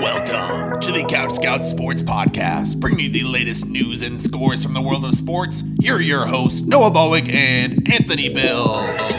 Welcome to the Couch Scout Sports Podcast, bringing you the latest news and scores from the world of sports. Here are your hosts, Noah Bowick and Anthony Bill.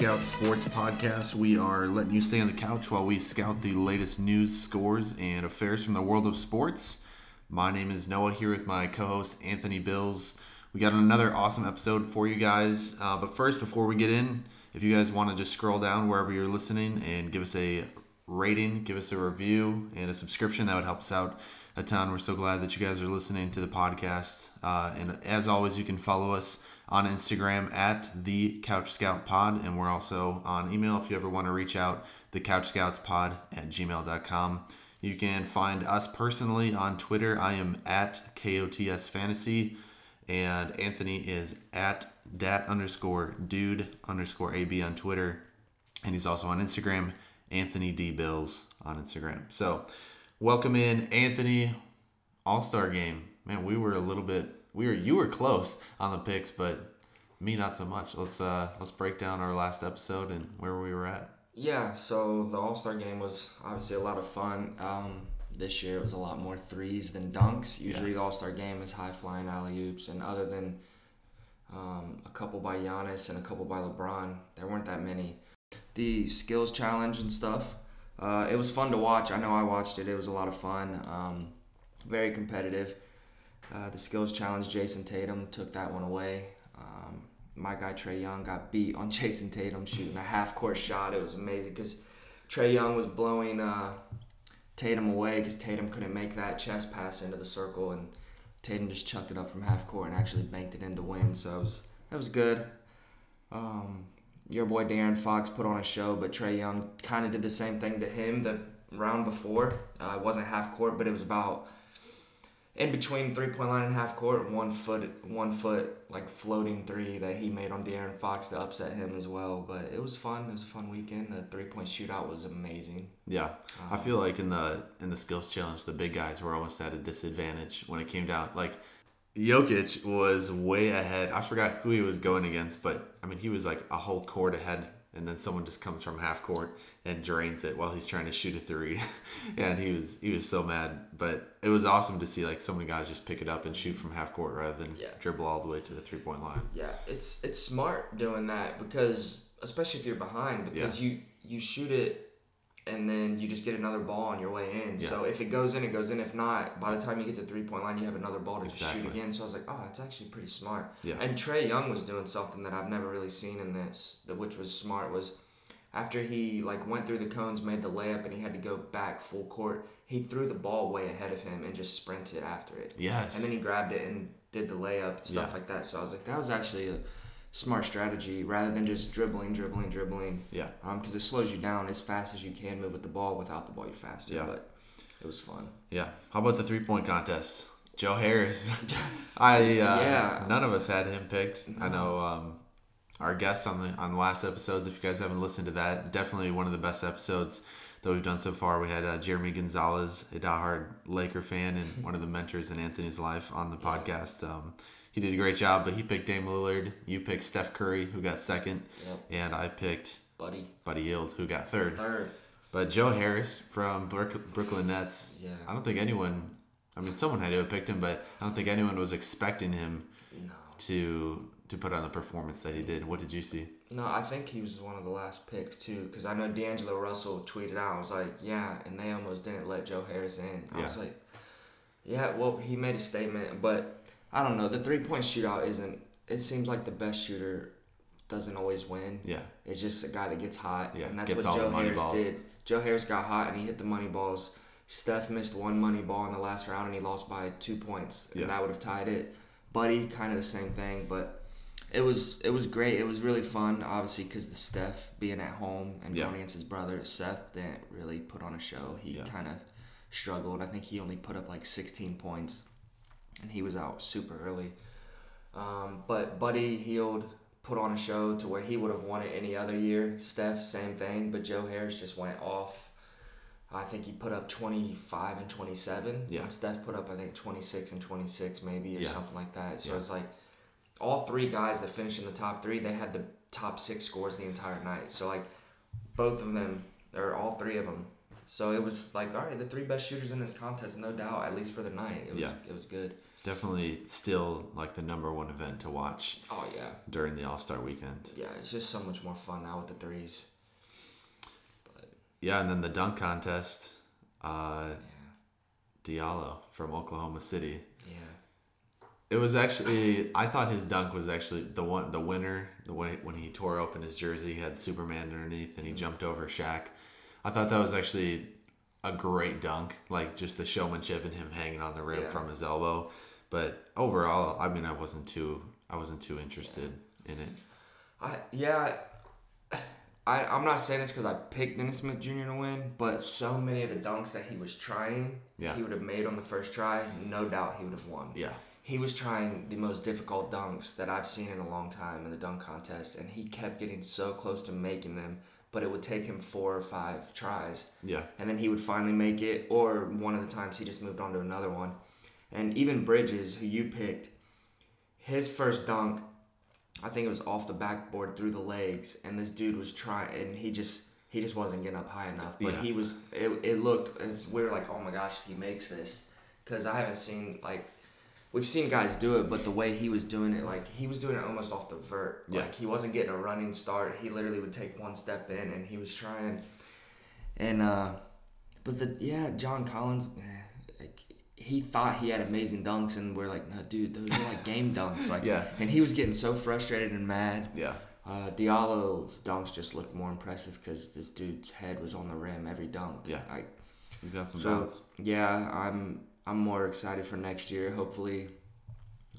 Scout Sports Podcast. We are letting you stay on the couch while we scout the latest news, scores, and affairs from the world of sports. My name is Noah here with my co host Anthony Bills. We got another awesome episode for you guys. Uh, but first, before we get in, if you guys want to just scroll down wherever you're listening and give us a rating, give us a review, and a subscription, that would help us out a ton. We're so glad that you guys are listening to the podcast. Uh, and as always, you can follow us on Instagram at the Couch Scout Pod, and we're also on email if you ever want to reach out, the Couch Scouts Pod at gmail.com. You can find us personally on Twitter. I am at KOTS Fantasy, and Anthony is at dat underscore dude underscore AB on Twitter, and he's also on Instagram, Anthony D Bills on Instagram. So, welcome in Anthony All Star Game. Man, we were a little bit we were you were close on the picks, but me not so much. Let's uh let's break down our last episode and where we were at. Yeah, so the All Star game was obviously a lot of fun. Um, this year it was a lot more threes than dunks. Usually Yes. the All Star game is high flying alley oops, and other than um, a couple by Giannis and a couple by LeBron, there weren't that many. The skills challenge and stuff, uh, it was fun to watch. I know I watched it. It was a lot of fun. Um, very competitive. Uh, the skills challenge, Jayson Tatum took that one away. Um, my guy Trae Young got beat on Jayson Tatum shooting a half court shot. It was amazing because Trae Young was blowing uh, Tatum away because Tatum couldn't make that chest pass into the circle, and Tatum just chucked it up from half court and actually banked it in to win. So it was that was good. Um, your boy De'Aaron Fox put on a show, but Trae Young kind of did the same thing to him the round before. Uh, it wasn't half court, but it was about in between three point line and half court, one foot, one foot like floating three that he made on De'Aaron Fox to upset him as well. But it was fun. It was a fun weekend. The three point shootout was amazing. Yeah, I um, feel like in the in the skills challenge, the big guys were almost at a disadvantage when it came down. Like Jokic was way ahead. I forgot who he was going against, but I mean he was like a whole court ahead, and then someone just comes from half court and drains it while he's trying to shoot a three, and he was he was so mad. But it was awesome to see like so many guys just pick it up and shoot from half court rather than Yeah. dribble all the way to the three point line. Yeah, it's it's smart doing that because especially if you're behind because you you shoot it and then you just get another ball on your way in. So if it goes in, it goes in. If not, by the time you get to the three point line, you have another ball to just shoot again. So I was like, oh, that's actually pretty smart. Yeah. And Trae Young was doing something that I've never really seen in this, that which was smart was after he like went through the cones, made the layup, and he had to go back full court. He threw the ball way ahead of him and just sprinted after it. Yes. And then he grabbed it and did the layup stuff Yeah. like that. So I was like, that was actually a smart strategy rather than just dribbling, dribbling, dribbling. Yeah. Because it slows you down as fast as you can move with the ball. Without the ball, you're faster. Yeah. But it was fun. Yeah. How about the three point contest? Joe Harris. I uh, Yeah. None of us had him picked. I know um, our guests on the on the last episodes. If you guys haven't listened to that, definitely one of the best episodes that we've done so far. We had uh, Jeremy Gonzalez, a diehard Laker fan and one of the mentors in Anthony's life, on the podcast. Um, he did a great job, but he picked Dame Lillard. You picked Steph Curry, who got second, Yep. and I picked Buddy. Buddy Hield, who got third. Third. But Joe Harris from Brooklyn Nets, Yeah. I don't think anyone, I mean, someone had to have picked him, but I don't think anyone was expecting him No. to to put on the performance that he did. What did you see? No, I think he was one of the last picks too, because I know D'Angelo Russell tweeted out. I was like, yeah, and they almost didn't let Joe Harris in. I Yeah. was like, yeah, well, he made a statement, but I don't know. The three point shootout isn't. It seems like the best shooter doesn't always win. Yeah, It's just a guy that gets hot, Yeah, and that's what Joe Harris balls. did. Joe Harris got hot and he hit the money balls. Steph missed one money ball in the last round and he lost by two points, and Yeah. that would have tied it. Buddy, kind of the same thing, but it was it was great. It was really fun, obviously, because the Steph being at home and Yeah. going against his brother. Seth didn't really put on a show. He Yeah. kind of struggled. I think he only put up like 16 points, and he was out super early. Um, but Buddy Hield put on a show to where he would have won it any other year. Steph, same thing, but Joe Harris just went off. I think he put up 25 and 27. Yeah. And Steph put up, I think, 26 and 26 maybe or Yeah. something like that. So Yeah. it's like all three guys that finished in the top three, they had the top six scores the entire night. So like both of them, or all three of them. So it was like, all right, the three best shooters in this contest, no doubt, at least for the night. It was, Yeah. it was good. Definitely still like the number one event to watch Oh, yeah. during the All Star weekend. Yeah, it's just so much more fun now with the threes. Yeah, and then the dunk contest, uh, Yeah. Diallo from Oklahoma City. Yeah. It was actually I thought his dunk was actually the one the winner the when when he tore open his jersey he had Superman underneath and he mm-hmm. jumped over Shaq. I thought that was actually a great dunk, like just the showmanship and him hanging on the rim Yeah. from his elbow. But overall, I mean, I wasn't too I wasn't too interested in it. I yeah, I I'm not saying this because I picked Dennis Smith Jr. to win, but so many of the dunks that he was trying, Yeah. he would have made on the first try. No doubt he would have won. Yeah, He was trying the most difficult dunks that I've seen in a long time in the dunk contest, and he kept getting so close to making them, but it would take him four or five tries. Yeah, and then he would finally make it or one of the times he just moved on to another one. And even bridges who you picked his first dunk i think it was off the backboard through the legs and this dude was trying and he just he just wasn't getting up high enough but Yeah. he was it, it looked it was- we were like oh my gosh if he makes this because i haven't seen like we've seen guys do it but the way he was doing it like he was doing it almost off the vert Yeah. like he wasn't getting a running start he literally would take one step in and he was trying and uh but the yeah, John Collins, eh, like, he thought he had amazing dunks, and we're like, no, dude, those are like game dunks. Like, Yeah. And he was getting so frustrated and mad. yeah, Uh, Diallo's dunks just looked more impressive because this dude's head was on the rim every dunk. Yeah. Like, he's got some so bounce. yeah, I'm I'm more excited for next year. Hopefully,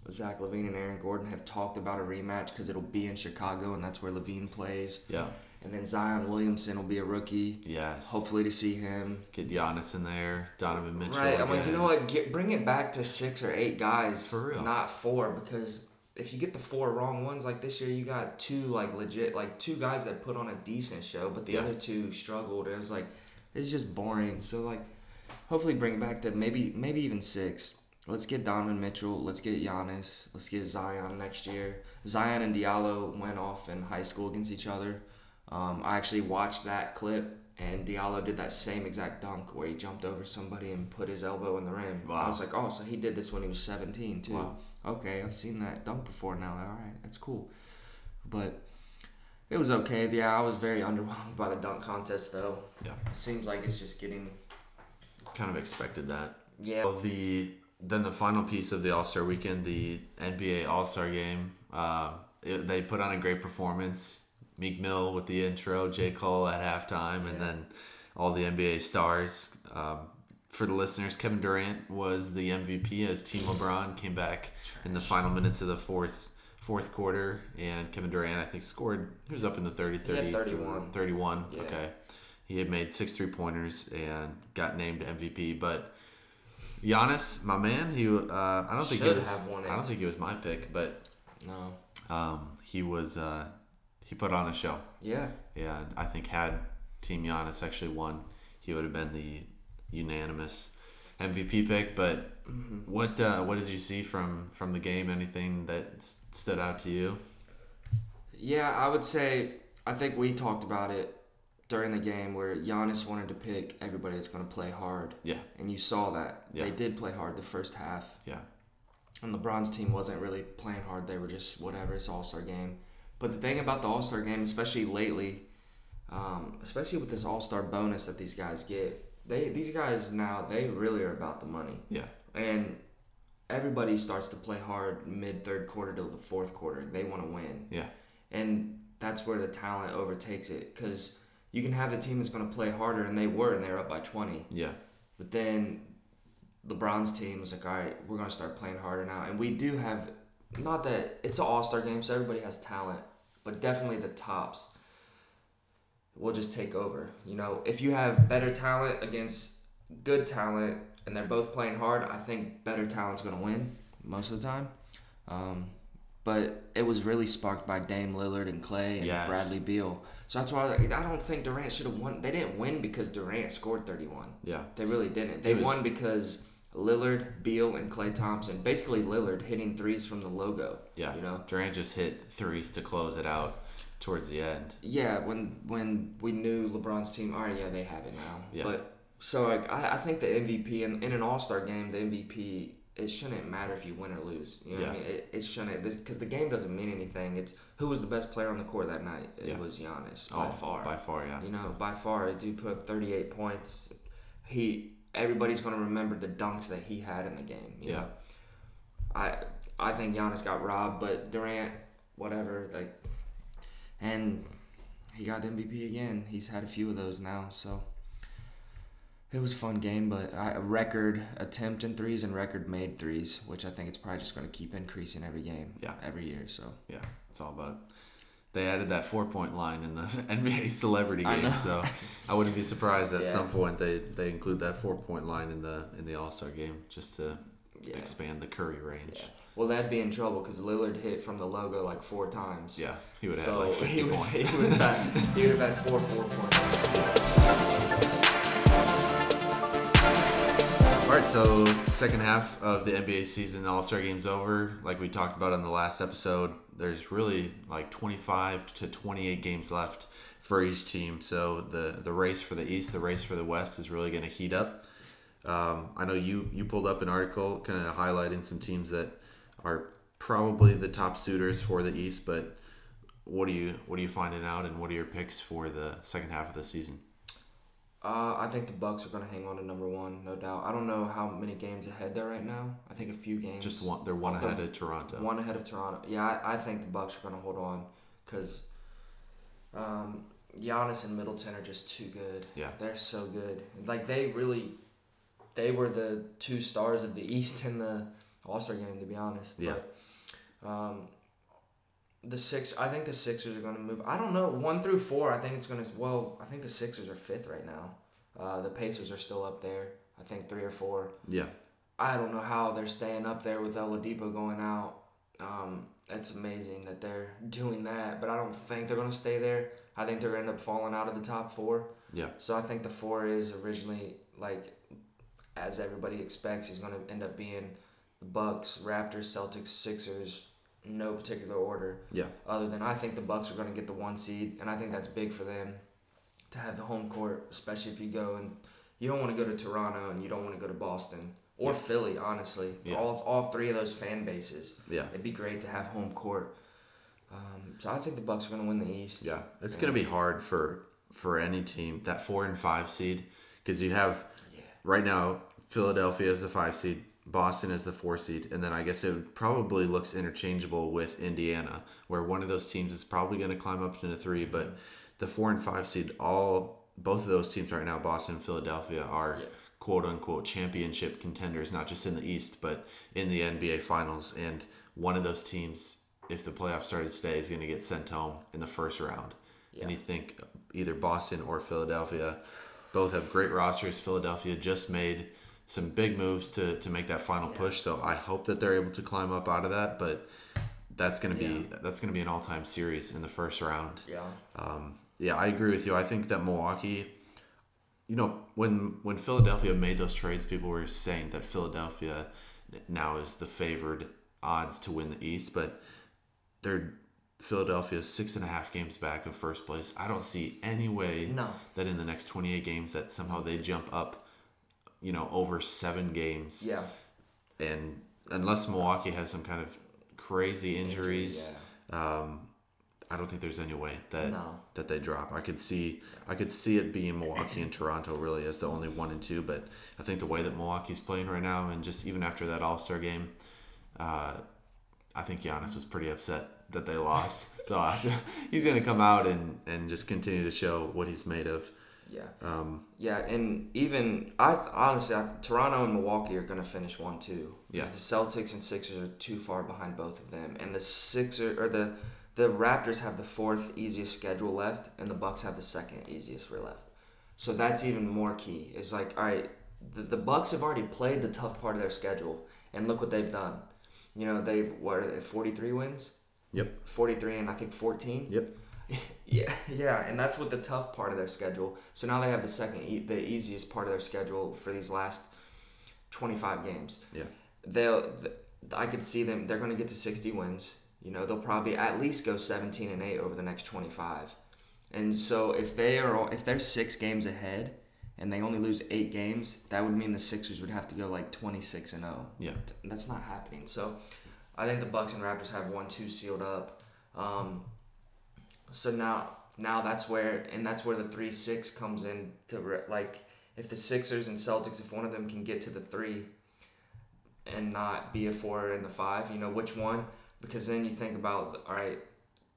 Zach LaVine and Aaron Gordon have talked about a rematch because it'll be in Chicago, and that's where LaVine plays. Yeah, And then Zion Williamson will be a rookie. yes. Hopefully to see him. get Giannis in there, Donovan Mitchell. Right. I'm like, you know what? Get, bring it back to six or eight guys, For real. not four, because if you get the four wrong ones, like this year, you got two like legit, like two guys that put on a decent show, but the Yeah. other two struggled. It was like, it's just boring. So like, hopefully bring it back to maybe maybe even six. Let's get Donovan Mitchell. Let's get Giannis. Let's get Zion next year. Zion and Diallo went off in high school against each other. Um, I actually watched that clip, and Diallo did that same exact dunk where he jumped over somebody and put his elbow in the rim. Wow. I was like, oh, so he did this when he was 17 too. Wow. Okay, I've seen that dunk before now. All right, that's cool. But it was okay. Yeah, I was very underwhelmed by the dunk contest though. Yeah. It seems like it's just getting. Kind of expected that. Yeah. Well, the then the final piece of the All Star Weekend, the NBA All Star Game. Uh, it, they put on a great performance. Meek Mill with the intro, J Cole at halftime, and Yeah. then all the NBA stars. Um, for the listeners, Kevin Durant was the MVP as Team LeBron came back in the final minutes of the fourth fourth quarter, and Kevin Durant I think scored. He was up in the 30, He had 30 31. 31. Yeah. Okay. He had made six three pointers and got named MVP, but Giannis, my man, he uh, I don't think he was. have won I don't it. think he was my pick, but No. um, he was. Uh, he put on a show. Yeah. Yeah, I think had Team Giannis actually won, he would have been the unanimous MVP pick. But Mm-hmm. what uh, what did you see from from the game? Anything that s- stood out to you? Yeah, I would say I think we talked about it during the game where Giannis wanted to pick everybody that's going to play hard, Yeah, and you saw that Yeah. they did play hard the first half. yeah, And LeBron's team wasn't really playing hard; they were just whatever. It's All Star game. But the thing about the All Star game, especially lately, um, especially with this All Star bonus that these guys get, they these guys now they really are about the money. yeah, and everybody starts to play hard mid third quarter to the fourth quarter. They want to win, yeah, and that's where the talent overtakes it because you can have the team that's going to play harder, and they were, and they were up by twenty. yeah, But then LeBron's team was like, all right, we're going to start playing harder now, and we do have not that it's an All Star game, so everybody has talent, but definitely the tops will just take over. You know, if you have better talent against good talent and they're both playing hard, I think better talent's going to win most of the time. Um, but it was really sparked by Dame Lillard and Klay and Yes. Bradley Beal. So that's why I, like, I don't think Durant should have won. They didn't win because Durant scored 31. Yeah. They really didn't. They was- won because Lillard, Beal, and Klay Thompson, basically Lillard hitting threes from the logo. Yeah. You know? Durant just hit threes to close it out towards the end. Yeah, when when we knew LeBron's team, all right, yeah, they have it now. Yeah. But so like, I, I think the MVP in, in an All Star game, the MVP it shouldn't matter if you win or lose. You know what I Yeah. mean? It, it shouldn't because the game doesn't mean anything. It's who was the best player on the court that night. It Yeah. was Giannis by Oh, far. By far, yeah. You know, by far, dude put up 38 points. He everybody's gonna remember the dunks that he had in the game. You Yeah. Know? I I think Giannis got robbed, but Durant, whatever, like, and he got MVP again. He's had a few of those now, so it was a fun game. But I, a record attempt in threes and record made threes, which I think it's probably just gonna keep increasing every game. Yeah. Every year. So Yeah, it's all about. They added that four point line in the NBA celebrity I game, so I wouldn't be surprised at Yeah. some point they, they include that four point line in the in the All Star game just to yeah. expand the Curry range. Yeah. Well, that'd be in trouble because Lillard hit from the logo like four times. Yeah, he would have so had like fifty he would, points. he would have had, he would have had four four points. All right, so second half of the NBA season, All Star game's over. Like we talked about on the last episode, there's really like 25 to 28 games left for each team. So the the race for the East, the race for the West is really going to heat up. Um, I know you you pulled up an article kind of highlighting some teams that are probably the top suitors for the East, but what are you what are you finding out, and what are your picks for the second half of the season? Uh, I think the Bucks are going to hang on to number one, no doubt. I don't know how many games ahead they're right now. I think a few games. Just one, they're one ahead of Toronto. One ahead of Toronto. Yeah, I, I think the Bucks are going to hold on because um, Giannis and Middleton are just too good. Yeah. They're so good. Like they really, they were the two stars of the East in the All Star game. To be honest. Yeah. But, um, the six. I think the Sixers are going to move. I don't know. One through four. I think it's going to. Well, I think the Sixers are fifth right now. Uh, the Pacers are still up there. I think three or four. Yeah. I don't know how they're staying up there with Oladipo going out. Um, it's amazing that they're doing that, but I don't think they're going to stay there. I think they're going to end up falling out of the top four. Yeah. So I think the four is originally like, as everybody expects, he's going to end up being the Bucks, Raptors, Celtics, Sixers, no particular order. Yeah. Other than I think the Bucks are going to get the one seed, and I think that's big for them to have the home court, especially if you go and you don't want to go to Toronto and you don't want to go to Boston or Yeah. Philly. Honestly, Yeah. all all three of those fan bases, Yeah. it'd be great to have home court. Um, so I think the Bucks are going to win the East. Yeah, it's going to be hard for for any team that four and five seed because you have Yeah. right now Philadelphia is the five seed, Boston is the four seed, and then I guess it probably looks interchangeable with Indiana, where one of those teams is probably going to climb up to the three, but mm-hmm. the four and five seed, all both of those teams right now, Boston and Philadelphia, are Yeah. quote unquote championship contenders, not just in the East, but in the NBA Finals, and one of those teams. If the playoffs started today, is going to get sent home in the first round Yeah. and you think either Boston or Philadelphia both have great rosters. Philadelphia just made some big moves to, to make that final push, so I hope that they're able to climb up out of that. But that's gonna be that's gonna be an all time series in the first round. Yeah. Um, yeah, I agree with you. I think that Milwaukee, you know, when when Philadelphia made those trades, people were saying that Philadelphia now is the favored odds to win the East, but they're Philadelphia's six and a half games back of first place. I don't see any way No. that in the next 28 games that somehow they jump up, you know, over seven games. Yeah. And unless Milwaukee has some kind of crazy injuries, um, I don't think there's any way that No. that they drop. I could see I could see it being Milwaukee and Toronto really as the only one and two, but I think the way that Milwaukee's playing right now, and just even after that All Star game, uh, I think Giannis was pretty upset that they lost. so I, he's gonna come out and and just continue to show what he's made of. Yeah. Um, Yeah, and even I honestly, I, Toronto and Milwaukee are going to finish one two. Yeah. The Celtics and Sixers are too far behind both of them, and the Sixer or the the Raptors have the fourth easiest schedule left, and the Bucks have the second easiest for left. So that's even more key. It's like, all right, the, the Bucks have already played the tough part of their schedule, and look what they've done. You know, they've what are they, 43 wins? Yep. 43 and I think 14. Yep. yeah, yeah, and that's what the tough part of their schedule. So now they have the second, e- the easiest part of their schedule for these last 25 games. Yeah. They'll, th- I could see them. They're going to get to 60 wins. You know, they'll probably at least go 17 and 8 over the next 25. And so if they are if they're 6 games ahead and they only lose 8 games, that would mean the Sixers would have to go like 26 and 0. Yeah. That's not happening. So I think the Bucks and Raptors have 1-2 sealed up. Um, so now now that's where and that's where the 3-6 comes in to re- like if the Sixers and Celtics if one of them can get to the 3 and not be a 4 and the 5, you know, which one? Because then you think about all right,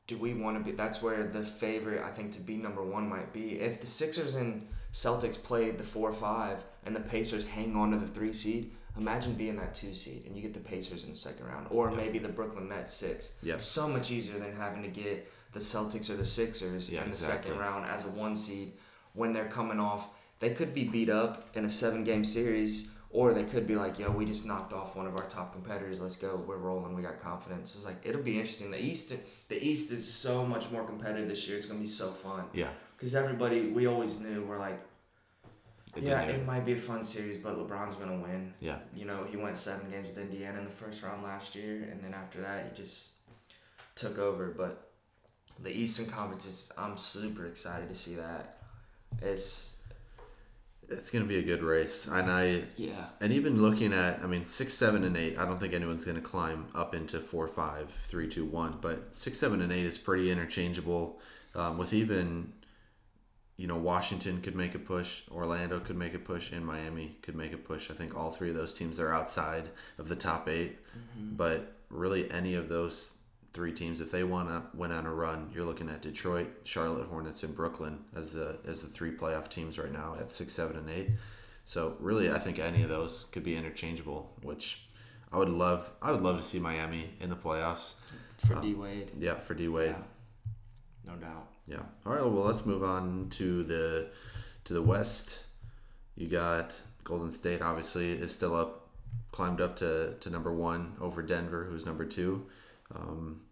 do we want to be that's where the favorite I think to be number 1 might be. If the Sixers and Celtics played the 4-5 and the Pacers hang on to the 3 seed, imagine being that 2 seed and you get the Pacers in the second round or maybe the Brooklyn Nets six yeah So much easier than having to get the Celtics or the Sixers Yeah, in the exactly. second round as a one seed when they're coming off. They could be beat up in a seven game series, or they could be like, yo, we just knocked off one of our top competitors. Let's go. We're rolling. We got confidence. It's like, it'll be interesting. The East, the East is so much more competitive this year. It's going to be so fun. Yeah. Because everybody, we always knew, we're like, They've yeah, it might be a fun series, but LeBron's going to win. Yeah. You know, he went seven games with Indiana in the first round last year, and then after that, he just took over. But the Eastern Conference is, I'm super excited to see that. It's, It's going to be a good race. And I yeah. and even looking at, I mean, six, seven, and eight. I don't think anyone's going to climb up into four, five, three, two, one. But six, seven, and eight is pretty interchangeable. Um, with even, you know, Washington could make a push, Orlando could make a push, and Miami could make a push. I think all three of those teams are outside of the top 8 But really, any of those three teams, if they want to went on a run, you're looking at Detroit, Charlotte Hornets, and Brooklyn as the as the three playoff teams right now at six, seven, and eight. So really, I think any of those could be interchangeable, which I would love. I would love to see Miami in the playoffs. For uh, D Wade. Yeah, for D Wade. Yeah. No doubt. Yeah. All right. Well, let's move on to the to the West. You got Golden State. Obviously, is still up, climbed up to to number one over Denver, who's number two. Um,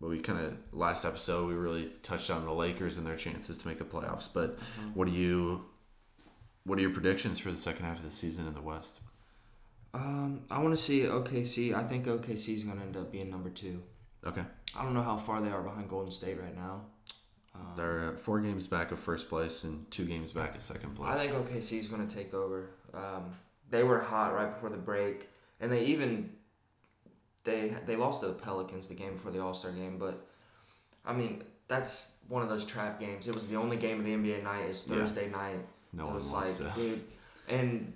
but we kind of last episode we really touched on the Lakers and their chances to make the playoffs. But what do you what are your predictions for the second half of the season in the West? Um, I want to see OKC. I think OKC is going to end up being number two. Okay, I don't know how far they are behind Golden State right now. Um, they're uh, four games back of first place and two games back of second place. I think OKC is going to take over. Um, they were hot right before the break, and they even they they lost to the Pelicans the game before the All Star game. But I mean, that's one of those trap games. It was the only game of the NBA night. Is Yeah. Thursday night. no it one was wants like, to. dude, and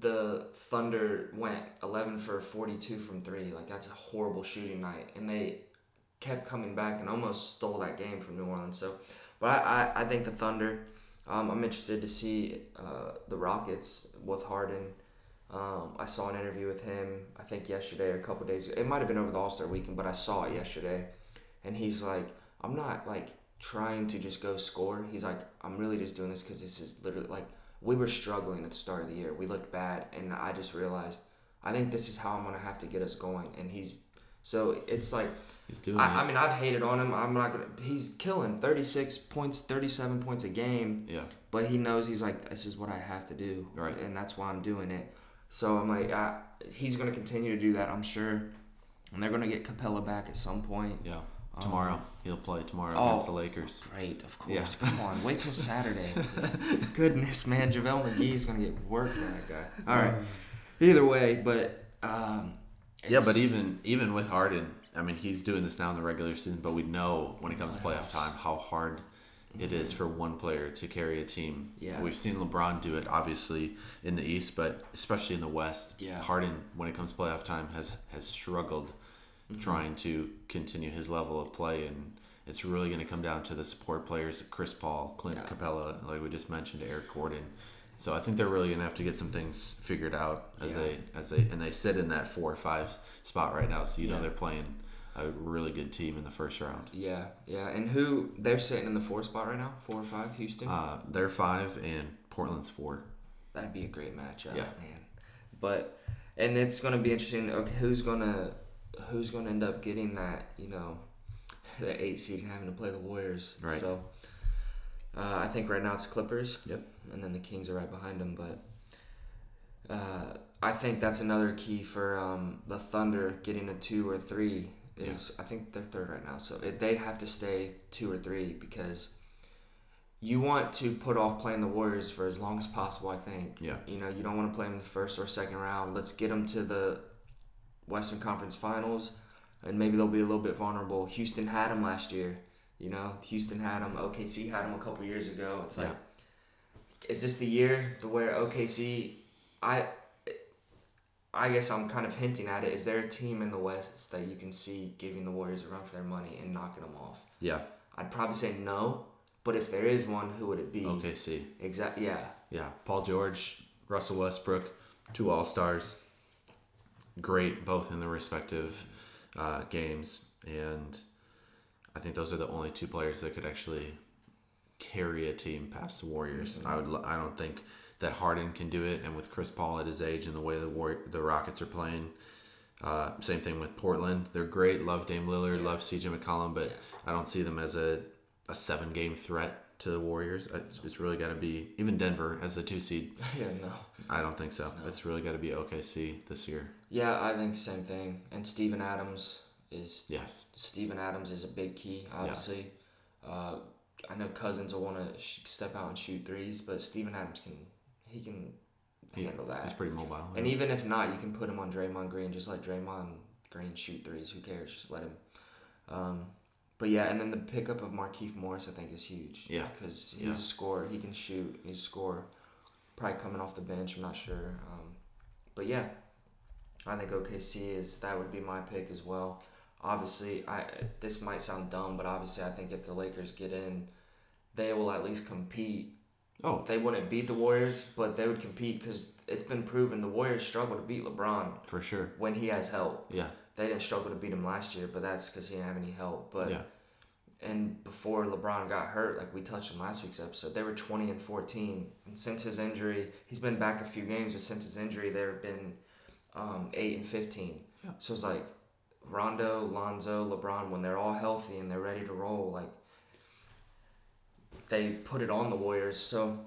the Thunder went 11 for 42 from three. Like that's a horrible shooting night, and they kept coming back and almost stole that game from New Orleans. So, but I, I, I think the Thunder. Um, I'm interested to see uh, the Rockets with Harden. Um, I saw an interview with him. I think yesterday or a couple days ago. It might have been over the All Star weekend, but I saw it yesterday, and he's like, I'm not like trying to just go score. He's like, I'm really just doing this because this is literally like we were struggling at the start of the year. We looked bad, and I just realized I think this is how I'm gonna have to get us going. And he's so it's like He's doing I. I mean I've hated on him. I'm not gonna. He's killing 36 points, 37 points a game, yeah. but he knows he's like this is what I have to do, Right. And that's why I'm doing it. So I'm like I, he's gonna continue to do that. I'm sure, and they're gonna get Capela back at some point. Yeah. Tomorrow he'll play tomorrow Oh. against the Lakers. Great, of course. Yeah. Come on, wait till Saturday. Goodness, man, JaVale McGee's gonna get worked on that guy. All right. Either way, but um, Yeah, but even even with Harden, I mean, he's doing this now in the regular season, but we know when it comes to playoff time how hard it is for one player to carry a team. Yeah. We've seen LeBron do it obviously in the East, but especially in the West. Yeah. Harden when it comes to playoff time has has struggled Mm-hmm. trying to continue his level of play and it's really going to come down to the support players, Chris Paul, Clint Yeah. Capela, like we just mentioned, Eric Gordon. So I think they're really going to have to get some things figured out as Yeah. they as they and they sit in that four or five spot right now. So you know they're playing a really good team in the first round. yeah, yeah, and who they're sitting in the four spot right now, four or five, Houston. Uh, they're five and Portland's four. That'd be a great matchup, Yeah. man. But and it's gonna be interesting. Okay, who's gonna who's gonna end up getting that? You know, the eight seed and having to play the Warriors. Right. So uh, I think right now it's Clippers. Yep. And then the Kings are right behind them, but. Uh, I think that's another key for um, the Thunder getting a two or three. Is I think they're third right now, so it, they have to stay two or three because you want to put off playing the Warriors for as long as possible. I think. Yeah. You know, you don't want to play them in the first or second round. Let's get them to the Western Conference Finals, and maybe they'll be a little bit vulnerable. Houston had them last year. You know, Houston had them. OKC had them a couple years ago. It's like, is this the year to where OKC? I I guess I'm kind of hinting at it. Is there a team in the West that you can see giving the Warriors a run for their money and knocking them off? Yeah. I'd probably say no, but if there is one, who would it be? OKC. Exactly. Yeah. Yeah. Paul George, Russell Westbrook, two All Stars. Great, both in the respective uh, games, and I think those are the only two players that could actually carry a team past the Warriors. I would. I don't think that Harden can do it, and with Chris Paul at his age and the way the War- the Rockets are playing. Uh, same thing with Portland. They're great. Love Dame Lillard. Love CJ McCollum, but I don't see them as a, a seven game threat to the Warriors. It's, it's really got to be even Denver as the two seed. Yeah. No. I don't think so. It's really got to be OKC this year. Yeah, I think same thing. And Steven Adams is Yes. Steven Adams is a big key, obviously. Uh, I know Cousins will want to sh- step out and shoot threes, but Steven Adams can he can He- handle that. He's pretty mobile. And even if not, you can put him on Draymond Green. Just let Draymond Green shoot threes. Who cares? Just let him. Um, but yeah, and then the pickup of Markieff Morris, I think, is huge. Yeah. Because he's Yeah. a scorer. He can shoot. He's a scorer. Probably coming off the bench. I'm not sure. Um, but yeah, I think OKC is that would be my pick as well. Obviously, I this might sound dumb, but obviously, I think if the Lakers get in, they will at least compete oh, they wouldn't beat the Warriors, but they would compete because it's been proven the Warriors struggle to beat LeBron for sure. when he has help. Yeah. They didn't struggle to beat him last year, but that's because he didn't have any help. But Yeah. and before LeBron got hurt, like we touched on last week's episode, they were twenty and fourteen. And since his injury, he's been back a few games, but since his injury, they've been um, eight and fifteen. Yeah. So it's like Rondo, Lonzo, LeBron, when they're all healthy and they're ready to roll, like they put it on the Warriors. So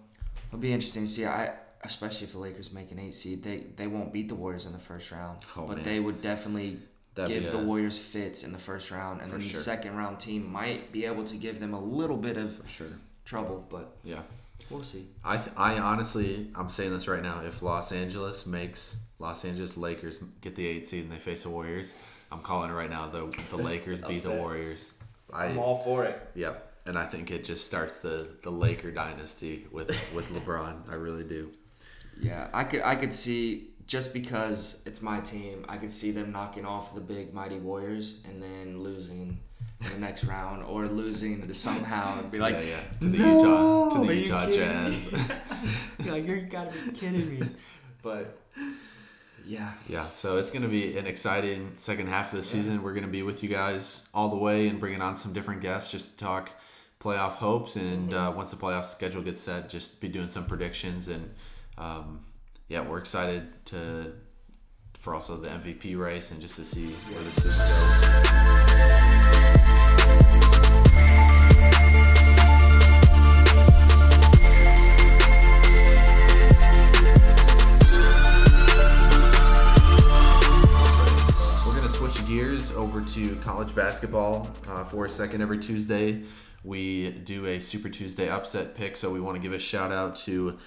it'll be interesting to see. I especially if the Lakers make an eight seed, they they won't beat the Warriors in the first round, Oh, but man. they would definitely That'd give be the Warriors fits in the first round, and For then sure. the second round team might be able to give them a little bit of For sure. trouble, but Yeah. we'll see. I, th- I honestly, I'm saying this right now. If Los Angeles makes Los Angeles Lakers get the eight seed and they face the Warriors, I'm calling it right now. The the Lakers beat the Warriors. I'm all for it. yep. And I think it just starts the the Laker dynasty with with LeBron. I really do. Yeah, I could I could see just because it's my team, I could see them knocking off the big mighty Warriors and then losing in the next round or losing somehow and be like, yeah, yeah. To the "No, Utah to the you Utah kidding me?" Jazz. You're like, you gotta be kidding me. But yeah, Yeah, so it's going to be an exciting second half of the season. We're going to be with you guys all the way and bringing on some different guests just to talk playoff hopes. And uh, once the playoff schedule gets set, just be doing some predictions. And um, yeah, we're excited to for also the MVP race and just to see where goes. We're going gears over to college basketball uh, for a second. Every Tuesday, we do a Super Tuesday upset pick. So we want to give a shout out to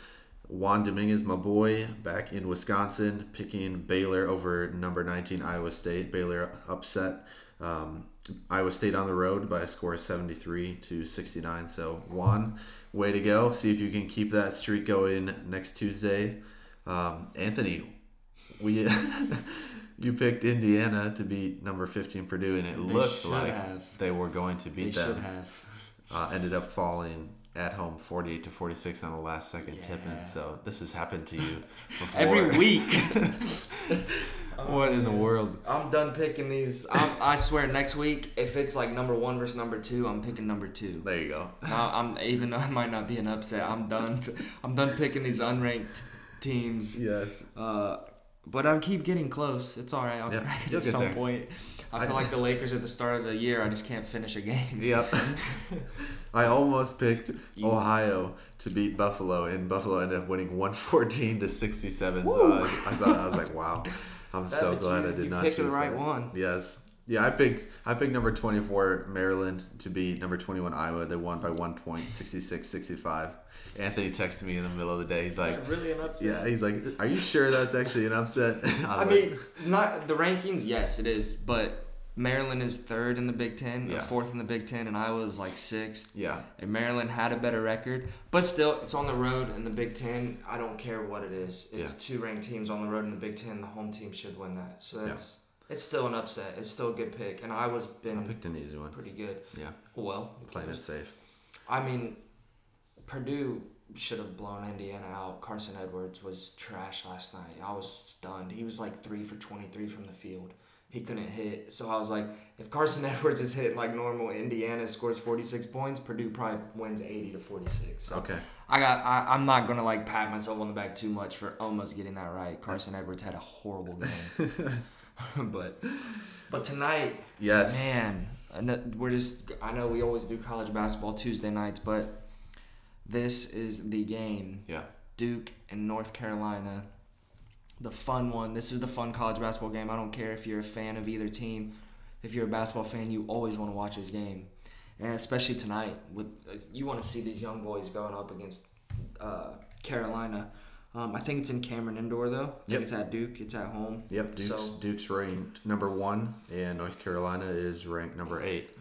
Juan Dominguez, my boy, back in Wisconsin, picking Baylor over number 19 Iowa State. Baylor upset um, Iowa State on the road by a score of 73 to 69. So Juan, way to go! See if you can keep that streak going next Tuesday. Um, Anthony, we you picked Indiana to beat number 15 Purdue, and it They looks like have. they were going to they beat should them. Have. Uh, ended up falling at home 48 to 46 on the last second tip Yeah. in. So this has happened to you before. Every week. what in the world? I'm done picking these. I'm, I swear, next week, if it's like number one versus number two, I'm picking number two. There you go. Now, I'm even though it might not be an upset, I'm done. I'm done picking these unranked teams. Yes. Uh, but I keep getting close. It's all right. I'll Yeah, crack it at some there. point. I I- feel like the Lakers at the start of the year. I just can't finish a game. Yep. I almost picked You- Ohio to beat Buffalo, and Buffalo ended up winning 114 to 67. So I, I saw. I was like, wow. I'm That- so glad you- I did you not picked the choose right that. one. Yes. Yeah, I picked I picked number 24 Maryland to beat number 21 Iowa. They won by one point, 66-65. Anthony texted me in the middle of the day. He's like, really an upset? yeah, he's like, are you sure that's actually an upset? I, I like, mean, not the rankings. Yes, it is. But Maryland is third in the Big Ten, Yeah. fourth in the Big Ten, and Iowa's like sixth. yeah, And Maryland had a better record, but still, it's on the road in the Big Ten. I don't care what it is. It's two ranked teams on the road in the Big Ten. The home team should win that. So that's it's still an upset. It's still a good pick, and Iowa's I been picked an easy one. pretty good. Yeah, Well, who playing it safe. I mean, Purdue should have blown Indiana out. Carson Edwards was trash last night. I was stunned. He was like three for 23 from the field. He couldn't hit. So I was like, if Carson Edwards is hitting like normal, Indiana scores 46 points, Purdue probably wins 80 to 46. So Okay. I got. I, I'm not gonna like pat myself on the back too much for almost getting that right. Carson Edwards had a horrible game, but but tonight Yes. Man, we're just. I know we always do college basketball Tuesday nights, but this is the game. Yeah. Duke and North Carolina. The fun one. This is the fun college basketball game. I don't care if you're a fan of either team. If you're a basketball fan, you always want to watch this game, and especially tonight. With uh, you want to see these young boys going up against uh, Carolina. Um, I think it's in Cameron Indoor though. I think Yep. it's at Duke. It's at home. Yep. Duke's So- Duke's ranked number one, and North Carolina is ranked number eight.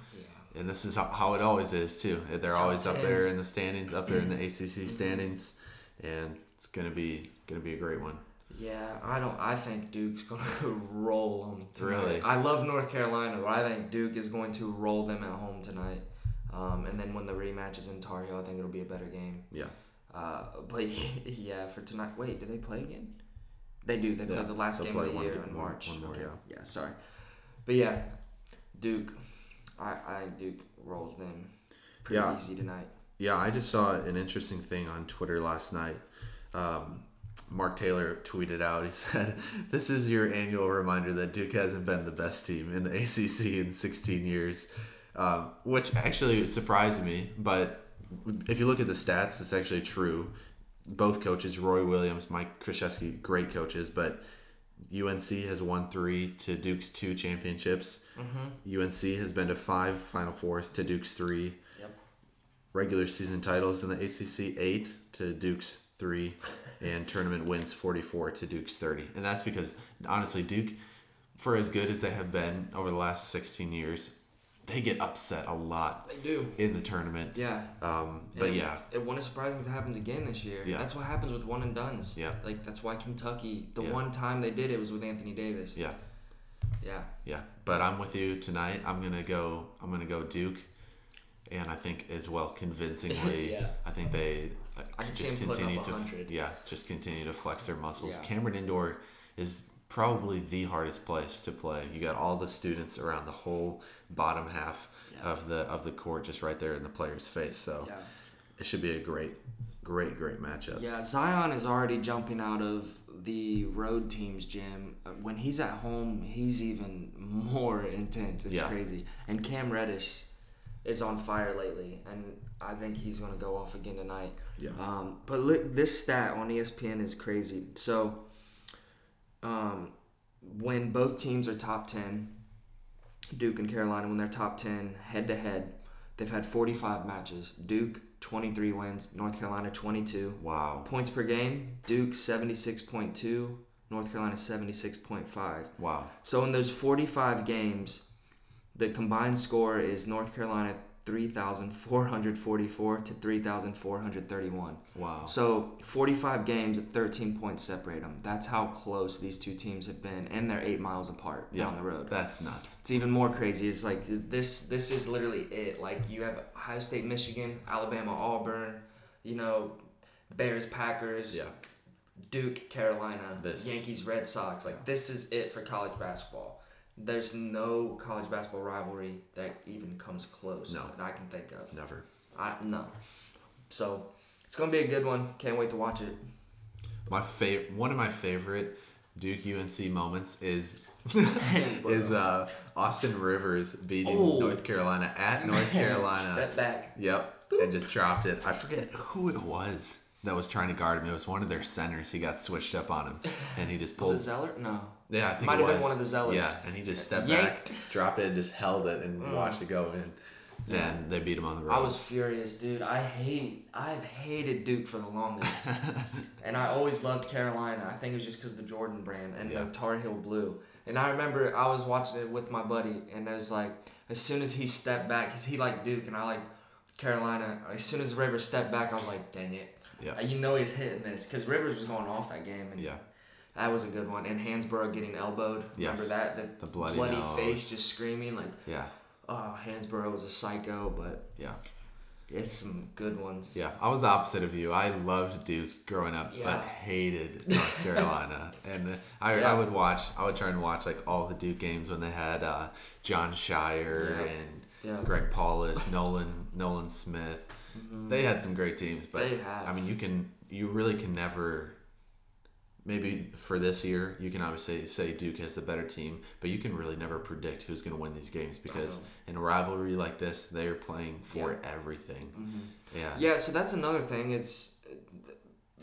Yeah. And this is how- it always is too. They're always up there in the standings, up there in the ACC standings, and it's gonna be gonna be a great one. Yeah, I don't. I think Duke's going to roll them. Tonight. Really? I love North Carolina, but I think Duke is going to roll them at home tonight. Um, and then when the rematch is in Tar Heel, I think it'll be a better game. Yeah. Uh, but yeah, for tonight. Wait, do they play again? They do. They play the last game of the year one- in March. one more, yeah. Yeah. Sorry. But yeah, Duke. I I Duke rolls them pretty Yeah. easy tonight. Yeah, I just saw an interesting thing on Twitter last night. Um, Mark Taylor tweeted out, he said, This is your annual reminder that Duke hasn't been the best team in the ACC in 16 years, um, which actually surprised me. But if you look at the stats, it's actually true. Both coaches, Roy Williams, Mike Krzyzewski, great coaches, but UNC has won three to Duke's two championships. Mm-hmm. UNC has been to five Final Fours to Duke's three Yep. regular season titles in the ACC, eight to Duke's three, and tournament wins 44 to Duke's 30. And that's because, honestly, Duke, for as good as they have been over the last 16 years, they get upset a lot They do. in the tournament. Yeah. Um, but And yeah, it wouldn't surprise me if it happens again this year. Yeah. That's what happens with one and dones. Yeah. Like that's why Kentucky, the Yeah. one time they did it was with Anthony Davis. yeah, Yeah. yeah. But I'm with you tonight. I'm gonna go. I'm gonna go Duke, and I think as well convincingly. Yeah. I think they uh, I just continue to yeah, just continue to flex their muscles. Yeah. Cameron Indoor is probably the hardest place to play. You got all the students around the whole bottom half Yeah. of the of the court, just right there in the player's face. So Yeah. it should be a great, great, great matchup. Yeah. Zion is already jumping out of the road team's gym. Uh, When he's at home, he's even more intense. It's Yeah. crazy. And Cam Reddish is on fire lately, and I think he's going to go off again tonight. Yeah. Um, but look, this stat on ESPN is crazy. So, um, when both teams are top 10, Duke and Carolina, when they're top 10 head to head, they've had 45 matches. Duke, 23 wins. North Carolina, 22. Wow. Points per game, Duke, 76.2. North Carolina, 76.5. Wow. So in those 45 games, the combined score is North Carolina 3,444 to 3,431. Wow. So 45 games at 13 points separate them. That's how close these two teams have been, and they're eight miles apart Yeah. down the road. That's nuts. It's even more crazy. It's like this. This is literally it. Like you have Ohio State, Michigan, Alabama, Auburn. You know, Bears, Packers, Yeah. Duke, Carolina, This- Yankees, Red Sox. Like this is it for college basketball. There's no college basketball rivalry that even comes close No. that I can think of. Never. I no. So it's gonna be a good one. Can't wait to watch it. My favorite, one of my favorite Duke UNC moments is is uh, Austin Rivers beating Oh. North Carolina at North Carolina. Step back. Yep, and just dropped it. I forget who it was that was trying to guard him. It was one of their centers. He got switched up on him, and he just pulled. Was it Zeller? No. Yeah, I think Might it have been one of the Zellers. Yeah, and he just stepped Yanked. back, dropped it, just held it and mm. watched it go in. And they beat him on the road. I was furious, dude. I hate, I've hated Duke for the longest, and I always loved Carolina. I think it was just because the Jordan brand and Yeah. the Tar Heel blue. And I remember I was watching it with my buddy, and it was like, as soon as he stepped back, cause he liked Duke and I like Carolina. As soon as Rivers stepped back, I was like, dang it. Yeah. You know he's hitting this, cause Rivers was going off that game, and yeah, that was a good one. And Hansbrough getting elbowed. Remember Yes. that? The, The bloody bloody face, just screaming like, yeah, oh, Hansbrough was a psycho, but yeah, it's some good ones. yeah. I was the opposite of you. I loved Duke growing up, Yeah. but hated North Carolina. and I, Yeah. I would watch. I would try and watch like all the Duke games when they had uh, Jon Scheyer Yeah. and. Greg Paulus, Nolan, Nolan Smith. They had some great teams, but Mm-hmm. I mean, you can, you really can never. Maybe for this year, you can obviously say Duke has the better team, but you can really never predict who's going to win these games because in a rivalry like this, they're playing for everything. Mm-hmm. Yeah. Yeah, so that's another thing. It's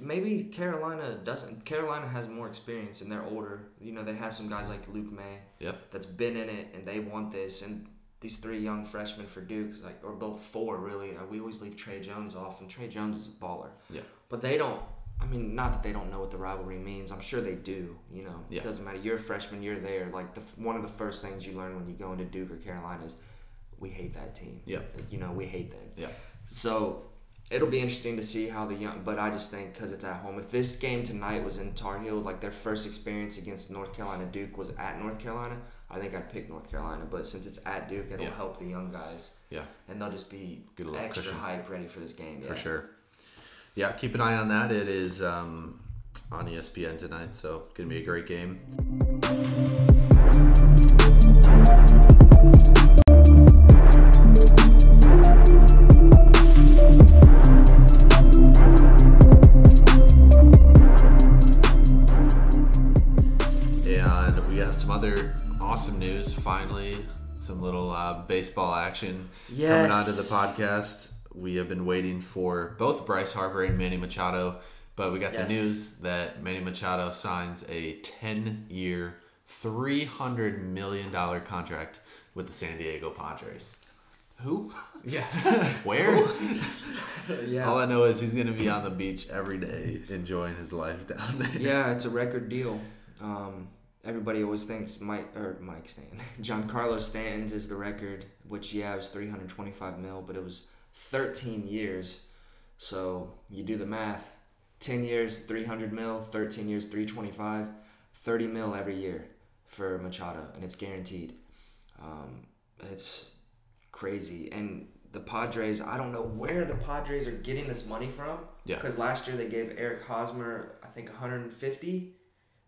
maybe Carolina doesn't. Carolina has more experience and they're older. You know, they have some guys like Luke Maye Yep. that's been in it and they want this. And these three young freshmen for Duke, like or both four really. Uh, we always leave Tre Jones off, and Tre Jones is a baller. Yeah. But they don't. I mean, not that they don't know what the rivalry means. I'm sure they do. You know, Yeah. it doesn't matter. You're a freshman. You're there. Like the one of the first things you learn when you go into Duke or Carolina is we hate that team. Yeah. You know, we hate them. Yeah. So it'll be interesting to see how the young. But I just think because it's at home. If this game tonight was in Tar Heel, like their first experience against North Carolina Duke was at North Carolina, I think I'd pick North Carolina. But since it's at Duke, it'll Yeah. help the young guys, Yeah. and they'll just be extra cushion. hype, ready for this game. Yeah. For sure. Yeah. Keep an eye on that. It is um, on ESPN tonight, so gonna be a great game. And we have some other awesome news. Finally, some little uh, baseball action coming onto the podcast. We have been waiting for both Bryce Harper and Manny Machado, but we got Yes. the news that Manny Machado signs a 10 year, $300 million contract with the San Diego Padres. Who? Yeah. Where? yeah. All I know is he's going to be on the beach every day enjoying his life down there. Yeah, it's a record deal. Um, everybody always thinks Mike or Mike Stanton, Giancarlo Stanton's is the record, which yeah, it was 325 mil, but it was 13 years. So you do the math: 10 years, 300 mil; 13 years, 325; 30 mil every year for Machado, and it's guaranteed. Um, it's crazy, and the Padres. I don't know where the Padres are getting this money from. Yeah. Because last year they gave Eric Hosmer, I think, 150,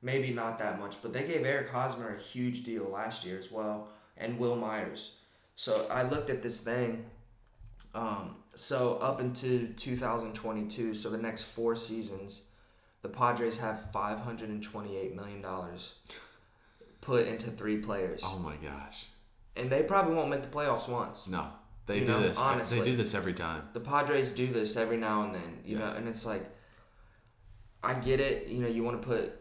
maybe not that much, but they gave Eric Hosmer a huge deal last year as well, and Wil Myers. So I looked at this thing. Um, so up into 2022, so the next four seasons, the Padres have 528 million dollars put into three players, Oh my gosh. and they probably won't make the playoffs once. No. They You do know, this. honestly. They do this every time. the Padres do this every now and then, you Yeah. know, and it's like, I get it, you know, you want to put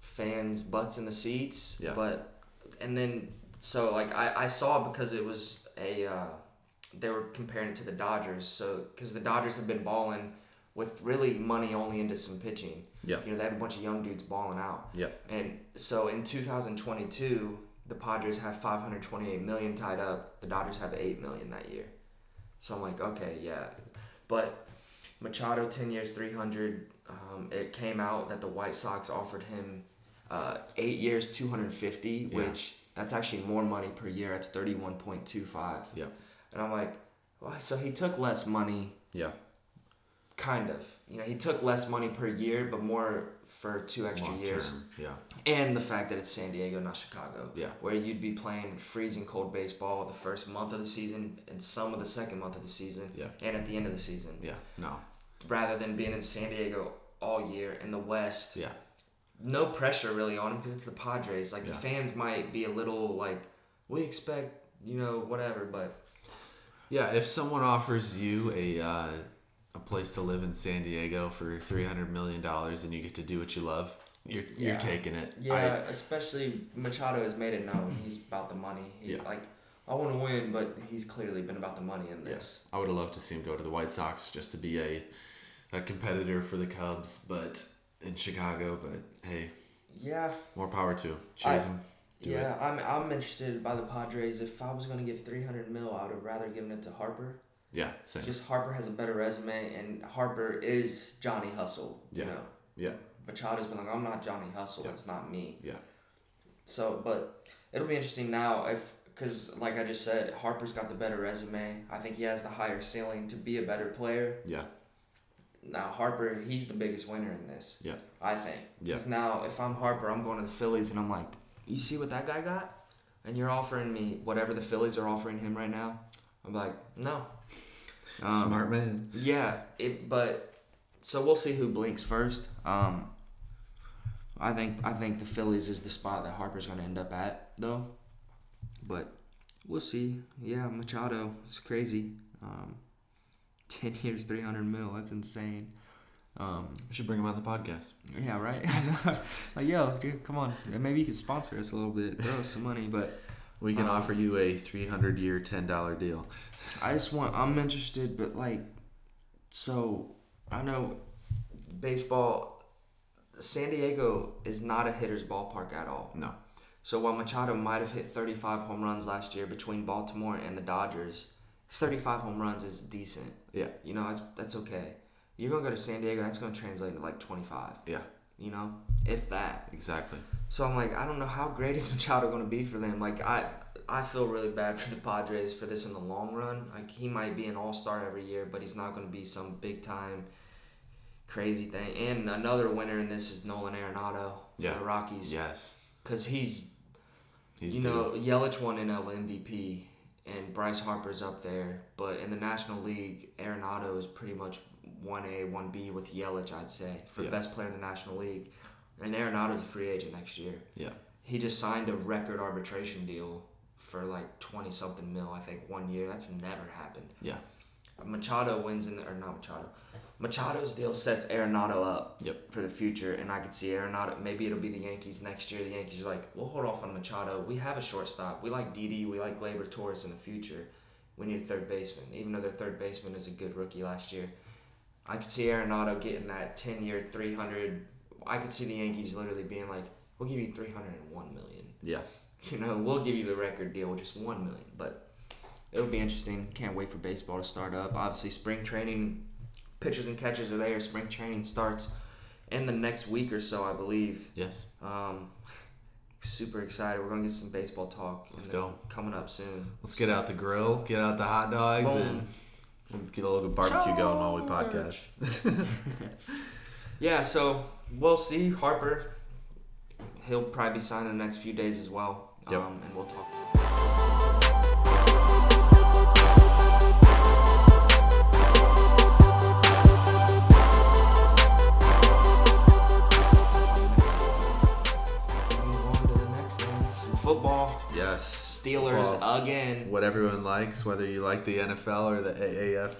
fans' butts in the seats, Yeah. but, and then, so like, I, I saw because it was a, uh, they were comparing it to the Dodgers, so, because the Dodgers have been balling with really money only into some pitching. Yeah. You know, they have a bunch of young dudes balling out. Yeah. And so in 2022, the Padres have 528 million tied up. The Dodgers have 8 million that year. So I'm like, okay, yeah. But Machado 10 years 300 um, it came out that the White Sox offered him uh, 8 years 250, Yeah. which that's actually more money per year. That's 31.25. Yeah. And I'm like, well, so he took less money Yeah. kind of. You know, he took less money per year, but more for two extra Long years. term. Yeah. And the fact that it's San Diego, not Chicago. Yeah. Where you'd be playing freezing cold baseball the first month of the season and some of the second month of the season. Yeah. And at the end of the season. Yeah. No. Rather than being in San Diego all year in the West, Yeah. no pressure really on him because it's the Padres. Like Yeah. the fans might be a little like, we expect you know whatever, but Yeah, if someone offers you a uh, a place to live in San Diego for three hundred million dollars and you get to do what you love, you're you're taking it. yeah, especially Machado has made it known he's about the money. He, Yeah. Like I want to win, but he's clearly been about the money in this. yes, I would have loved to see him go to the White Sox just to be a a competitor for the Cubs, but in Chicago. But hey, Yeah, more power to him. Choose I- him. Yeah. I'm I'm interested by the Padres. If I was gonna give 300 mil, I would have rather given it to Harper. Yeah, same. Just Harper has a better resume, and Harper is Johnny Hustle. You Yeah. know. Yeah. Machado's been like, I'm not Johnny Hustle. Yeah. It's not me. Yeah. So, but it'll be interesting now if, because like I just said, Harper's got the better resume. I think he has the higher ceiling to be a better player. Yeah, Now Harper, he's the biggest winner in this. Yeah. I think. Yeah. Because now if I'm Harper, I'm going to the Phillies and I'm like, you see what that guy got, and you're offering me whatever the Phillies are offering him right now. I'm like, no. Um, smart man. yeah, it but so we'll see who blinks first. Um I think I think the Phillies is the spot that Harper's gonna end up at though. But we'll see. Yeah, Machado is crazy. Um ten years, three hundred mil, that's insane. Um We should bring him on the podcast. yeah, right. like yo, dude, come on. Maybe you could sponsor us a little bit, throw us some money, but We can Um, offer you a three hundred year, ten dollar deal. I just want. I'm interested, but like, so I know baseball. San Diego is not a hitter's ballpark at all. No. So while Machado might have hit 35 home runs last year between Baltimore and the Dodgers, 35 home runs is decent. Yeah. You know, that's that's okay. You're gonna go to San Diego, that's gonna translate into like 25. Yeah. You know, if that. Exactly. So I'm like, I don't know how great is Machado going to be for them. Like I, I feel really bad for the Padres for this in the long run. Like he might be an All Star every year, but he's not going to be some big time, crazy thing. And another winner in this is Nolan Arenado for Yeah. the Rockies. Yes. Because he's, He's you know, Yelich won NL MVP, and Bryce Harper's up there. But in the National League, Arenado is pretty much one A, one B with Yelich. I'd say for Yeah. best player in the National League. And Arenado's a free agent next year. Yeah. He just signed a record arbitration deal for like twenty something mil, I think, one year. That's never happened. Yeah. Machado wins in the, or not Machado. Machado's deal sets Arenado up Yep. for the future, and I could see Arenado. Maybe it'll be the Yankees next year. The Yankees are like, we'll hold off on Machado. We have a shortstop. We like Didi. We like Gleyber Torres in the future. We need a third baseman, even though their third baseman is a good rookie last year. I could see Arenado getting that ten year, three hundred. I could see the Yankees literally being like, we'll give you three hundred and one million. Yeah. You know, we'll give you the record deal, with just one million. But it'll be interesting. Can't wait for baseball to start up. Obviously, spring training, pitchers and catchers are there. Spring training starts in the next week or so, I believe. Yes. Um, super excited. We're gonna get some baseball talk. Let's go. Coming up soon. Let's get out the grill, get out the hot dogs, Boom. and get a little barbecue going while we podcast. Yeah, so we'll see. Harper, he'll probably be signed in the next few days as well. Yep. Um, and we'll talk. On to the next thing. Some football. Yes. Steelers again. What everyone likes, whether you like the NFL or the AAF.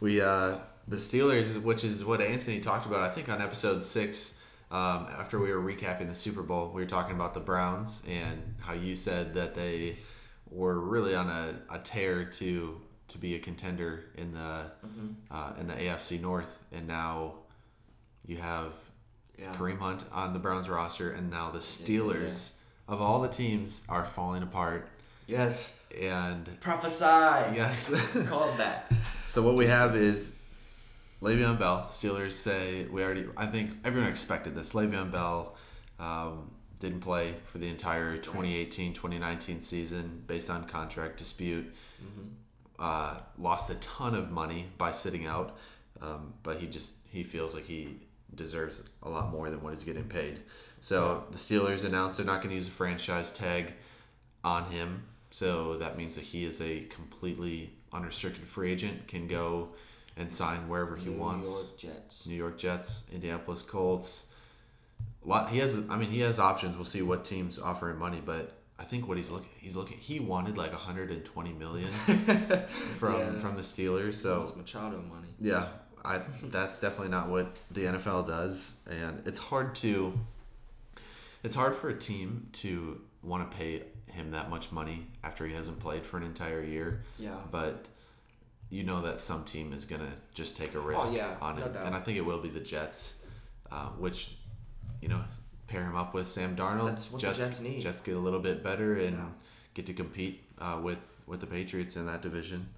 We uh, the Steelers, which is what Anthony talked about, I think on episode six. Um, after we were recapping the Super Bowl, we were talking about the Browns and how you said that they were really on a, a tear to to be a contender in the uh, in the AFC North, and now you have Yeah. Kareem Hunt on the Browns roster, and now the Steelers of all the teams are falling apart. Yes. And Prophesy. yes, Called that. so what we have is Le'Veon Bell. Steelers say we already. I think everyone expected this. Le'Veon Bell um, didn't play for the entire 2018-2019 season based on contract dispute. Uh, lost a ton of money by sitting out, um, but he just he feels like he deserves a lot more than what he's getting paid. So the Steelers announced they're not going to use a franchise tag on him. So that means that he is a completely unrestricted free agent, can go and sign wherever he New wants. York Jets. New York Jets, Indianapolis Colts, a lot. He has. I mean, he has options. We'll see what teams offer him money, but I think what he's looking, he's looking. He wanted like 120 million from Yeah. from the Steelers. So It's Machado money. yeah, I that's definitely not what the NFL does, and it's hard to. It's hard for a team to want to pay him that much money after he hasn't played for an entire year, Yeah. but you know that some team is gonna just take a risk Oh, yeah, on no doubt. and I think it will be the Jets, uh, which you know pair him up with Sam Darnold. That's what the Jets need. Jets get a little bit better and Yeah. get to compete uh, with with the Patriots in that division.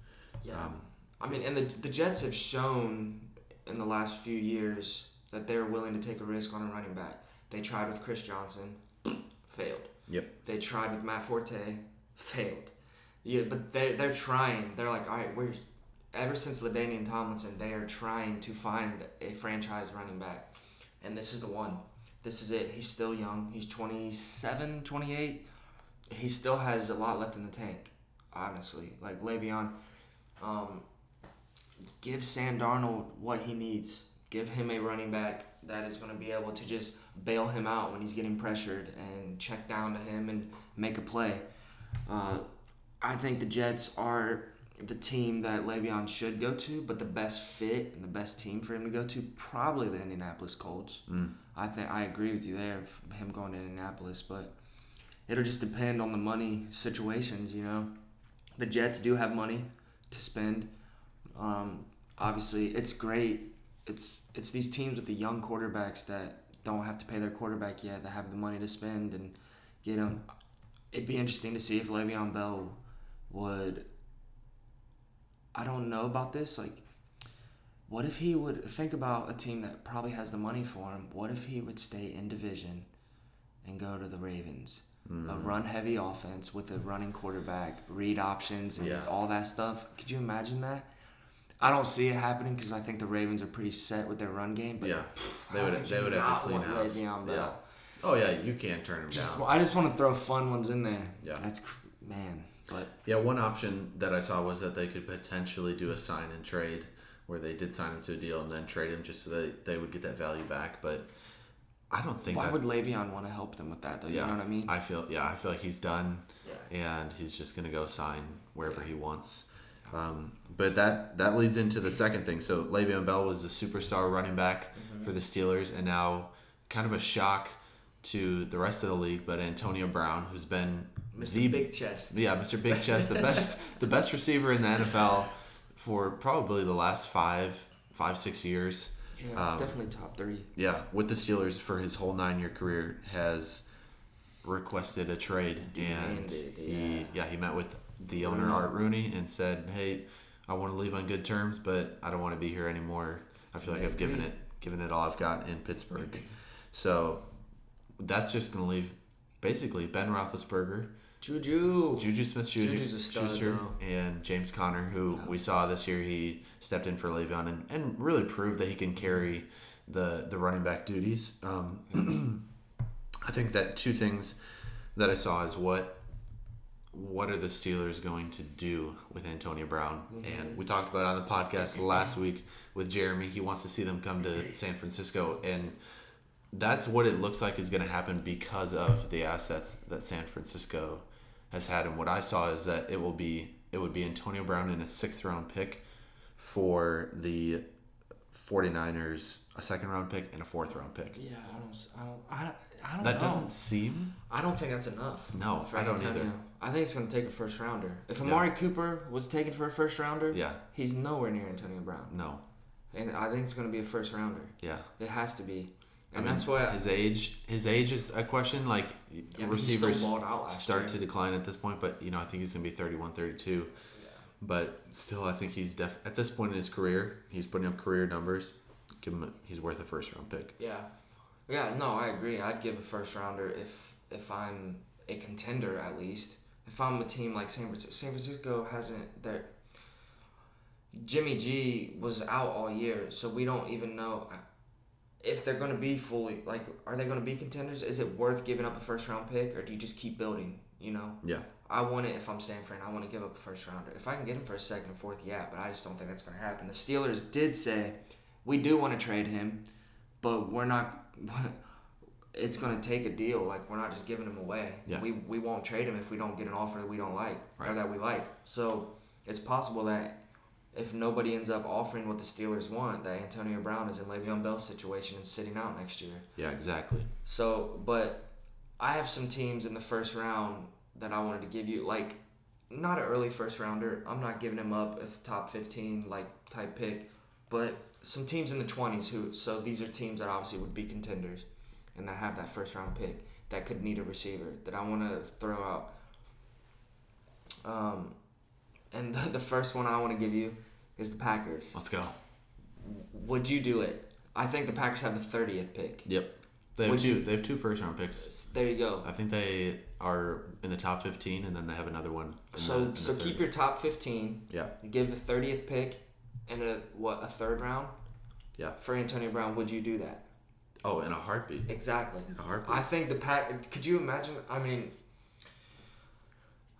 Yeah. Um, I mean, and the the Jets have shown in the last few years that they're willing to take a risk on a running back. They tried with Chris Johnson, failed. Yep. They tried with Matt Forte, failed. Yeah, but they they're trying. They're like, all right, we're ever since LaDainian Tomlinson, they are trying to find a franchise running back, and this is the one. This is it. He's still young. He's 27, 28. He still has a lot left in the tank. Honestly, like Le'Veon, um, give Sam Darnold what he needs. Give him a running back that is going to be able to just bail him out when he's getting pressured and check down to him and make a play. Uh, I think the Jets are the team that Le'Veon should go to, but the best fit and the best team for him to go to probably the Indianapolis Colts. Mm. I think I agree with you there, of him going to Indianapolis, but it'll just depend on the money situations. You know, the Jets do have money to spend. Um, obviously, it's great. It's it's these teams with the young quarterbacks that don't have to pay their quarterback yet that have the money to spend and get them. It'd be interesting to see if Le'Veon Bell would. I don't know about this. Like, what if he would think about a team that probably has the money for him? What if he would stay in division and go to the Ravens? Mm. A run heavy offense with a running quarterback, read options, and Yeah. all that stuff. Could you imagine that? I don't see it happening because I think the Ravens are pretty set with their run game. But yeah, they would they would have to clean house. Le'Veon Bell? Yeah. Oh yeah, you can't turn him Just, down. I just want to throw fun ones in there. Yeah. That's man, but Yeah, one option that I saw was that they could potentially do a sign and trade where they did sign him to a deal and then trade him just so that they would get that value back. But I don't think why that. would Le'Veon want to help them with that though? yeah, You know what I mean? I feel yeah, I feel like he's done yeah. and he's just gonna go sign wherever he wants. Um, but that that leads into the second thing. So Le'Veon Bell was the superstar running back Mm-hmm. for the Steelers, and now kind of a shock to the rest of the league. But Antonio Brown, who's been Mr. the Big Chest. yeah, Mr. Big Chest, the best the best receiver in the NFL for probably the last five five six years. Yeah, Um, definitely top three. Yeah, with the Steelers for his whole nine year career has requested a trade and he yeah. yeah he met with the owner Rooney. Art Rooney and said, "Hey, I want to leave on good terms, but I don't want to be here anymore. I feel like I've given it given it all I've got in Pittsburgh." So that's just gonna leave basically Ben Roethlisberger, Juju. Juju Smith Schuster, Juju's a stud, and James Conner, who Yeah. we saw this year. He stepped in for Le'Veon and, and really proved that he can carry the the running back duties. Um, I think that two things that I saw is what what are the Steelers going to do with Antonio Brown? Mm-hmm. And we talked about it on the podcast mm-hmm. last week with Jeremy. He wants to see them come to mm-hmm. San Francisco and that's what it looks like is going to happen because of the assets that San Francisco has had. And what I saw is that it will be it would be Antonio Brown in a sixth round pick for the 49ers, a second round pick and a fourth round pick. Yeah, I don't. I don't. I, I don't That know. doesn't seem I don't think that's enough. No, I don't Antonio. either. I think it's going to take a first rounder. If Yeah. Amari Cooper was taken for a first rounder, yeah, he's nowhere near Antonio Brown. no. And I think it's going to be a first rounder. Yeah. It has to be. I And mean, that's why. his age his age is a question like Yeah, but he still receivers balled out last start year. to decline at this point but you know I think he's going to be 31 32 but still I think he's def at this point in his career he's putting up career numbers give him a, he's worth a first round pick Yeah, yeah. No, I agree. I'd give a first rounder if if I'm a contender at least. If I'm a team like San Francisco, San Francisco hasn't their Jimmy G was out all year, so we don't even know uh, if they're going to be fully like. Are they going to be contenders? Is it worth giving up a first round pick, or do you just keep building? You know. yeah I want it if I'm San Fran. I want to give up a first rounder. If I can get him for a second and fourth, yeah, but I just don't think that's going to happen. The Steelers did say we do want to trade him, but we're not. it's going to take a deal. Like we're not just giving him away. Yeah. We we won't trade him if we don't get an offer that we don't like Right. or that we like. So it's possible that if nobody ends up offering what the Steelers want, that Antonio Brown is in Le'Veon Bell's situation and sitting out next year. Yeah, exactly. So, but I have some teams in the first round that I wanted to give you, like not an early first rounder. I'm not giving him up as top 15 like type pick, but some teams in the 20s who. So these are teams that obviously would be contenders, and I have that first round pick that could need a receiver that I want to throw out. Um, and the, the first one I want to give you is the Packers. Let's go. Would you do it? I think the Packers have the 30th pick. Yep. They have Would two. you- They have two first round picks. There you go. I think they are in the top fifteen, and then they have another one. So the, so keep your top fifteen. Yeah. Give the thirtieth pick, and a what a third round. Yeah. For Antonio Brown, would you do that? Oh, in a heartbeat. Exactly. In a heartbeat. I think the pack. Could you imagine? I mean,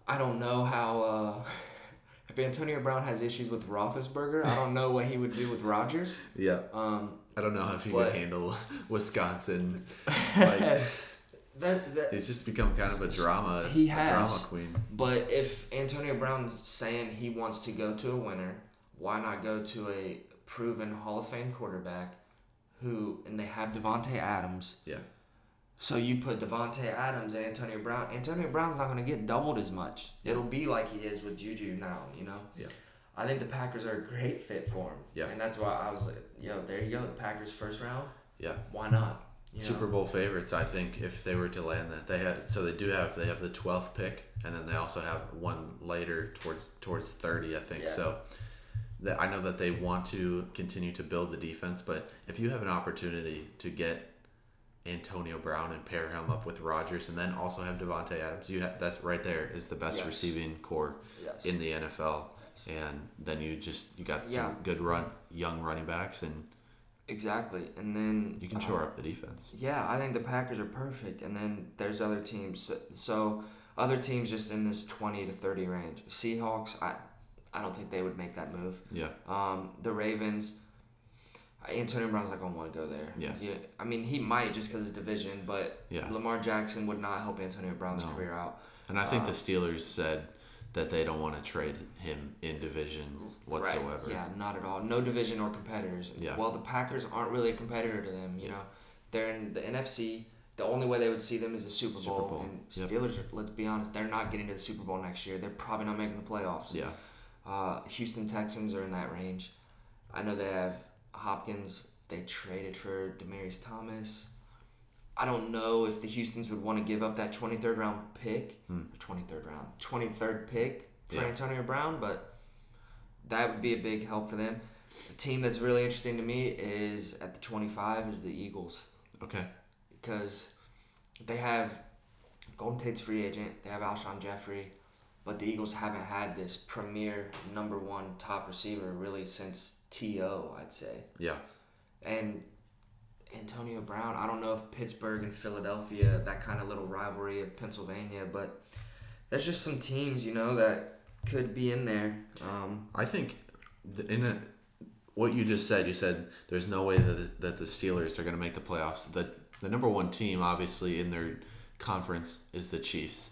I don't know how. Uh, if Antonio Brown has issues with Roethlisberger, I don't know what he would do with Rodgers. yeah. Um, I don't know if he But- handle Wisconsin. Like, that, that, he's just become kind of a drama. He has. drama queen. But if Antonio Brown's saying he wants to go to a winner, why not go to a proven Hall of Fame quarterback who and they have Davante Adams. Yeah. So you put Davante Adams and Antonio Brown. Antonio Brown's not going to get doubled as much. It'll be like he is with Juju now, you know. Yeah. I think the Packers are a great fit for him. Yeah. And that's why I was like, yo, there you go, the Packers first round. Yeah. Why not? You know? Super Bowl favorites, I think, if they were to land that. They had so they do have they have the twelfth pick, and then they also have one later towards towards thirty, I think. Yeah. So that I know that they want to continue to build the defense, but if you have an opportunity to get Antonio Brown and pair him up with Rodgers, and then also have Davante Adams, you have that's right there is the best Yes. receiving corps Yes. in the NFL. And then you just you got Yeah. some good run young running backs, and Exactly. And then you can uh, shore up the defense. Yeah, I think the Packers are perfect, and then there's other teams. So other teams just in this twenty to thirty range. Seahawks, I, I don't think they would make that move. Yeah, Um, the Ravens, Antonio Brown's not gonna want to go there. Yeah. yeah. I mean, he might just because it's division, but yeah. Lamar Jackson would not help Antonio Brown's No. career out. And I think Uh, the Steelers said that they don't want to trade him in division whatsoever. Right. Yeah, not at all. No division or competitors. Yeah. Well, the Packers aren't really a competitor to them. You Yeah. know, they're in the NFC. The only way they would see them is a Super Bowl. Super Bowl. And Steelers, are- let's be honest, they're not getting to the Super Bowl next year. They're probably not making the playoffs. Yeah. Uh, Houston Texans are in that range. I know they have Hopkins. They traded for Demaryius Thomas. I don't know if the Houston's would want to give up that 23rd round pick, Hmm. 23rd round, 23rd pick for Yeah. Antonio Brown, but that would be a big help for them. A team that's really interesting to me is at the 25 is the Eagles Okay. because they have Golden Tate's free agent. They have Alshon Jeffery, but the Eagles haven't had this premier number one top receiver really since T.O. I'd say. Yeah. And Antonio Brown, I don't know if Pittsburgh and Philadelphia, that kind of little rivalry of Pennsylvania, but there's just some teams, you know, that could be in there. Um, I think in a, what you just said, you said there's no way that the, that the Steelers are going to make the playoffs. The the number one team, obviously, in their conference is the Chiefs.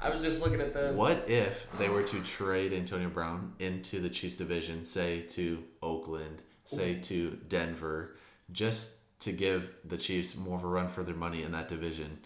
I was just looking at the. What if they were to trade Antonio Brown into the Chiefs division, say to Oakland, say to Denver, just to give the Chiefs more of a run for their money in that division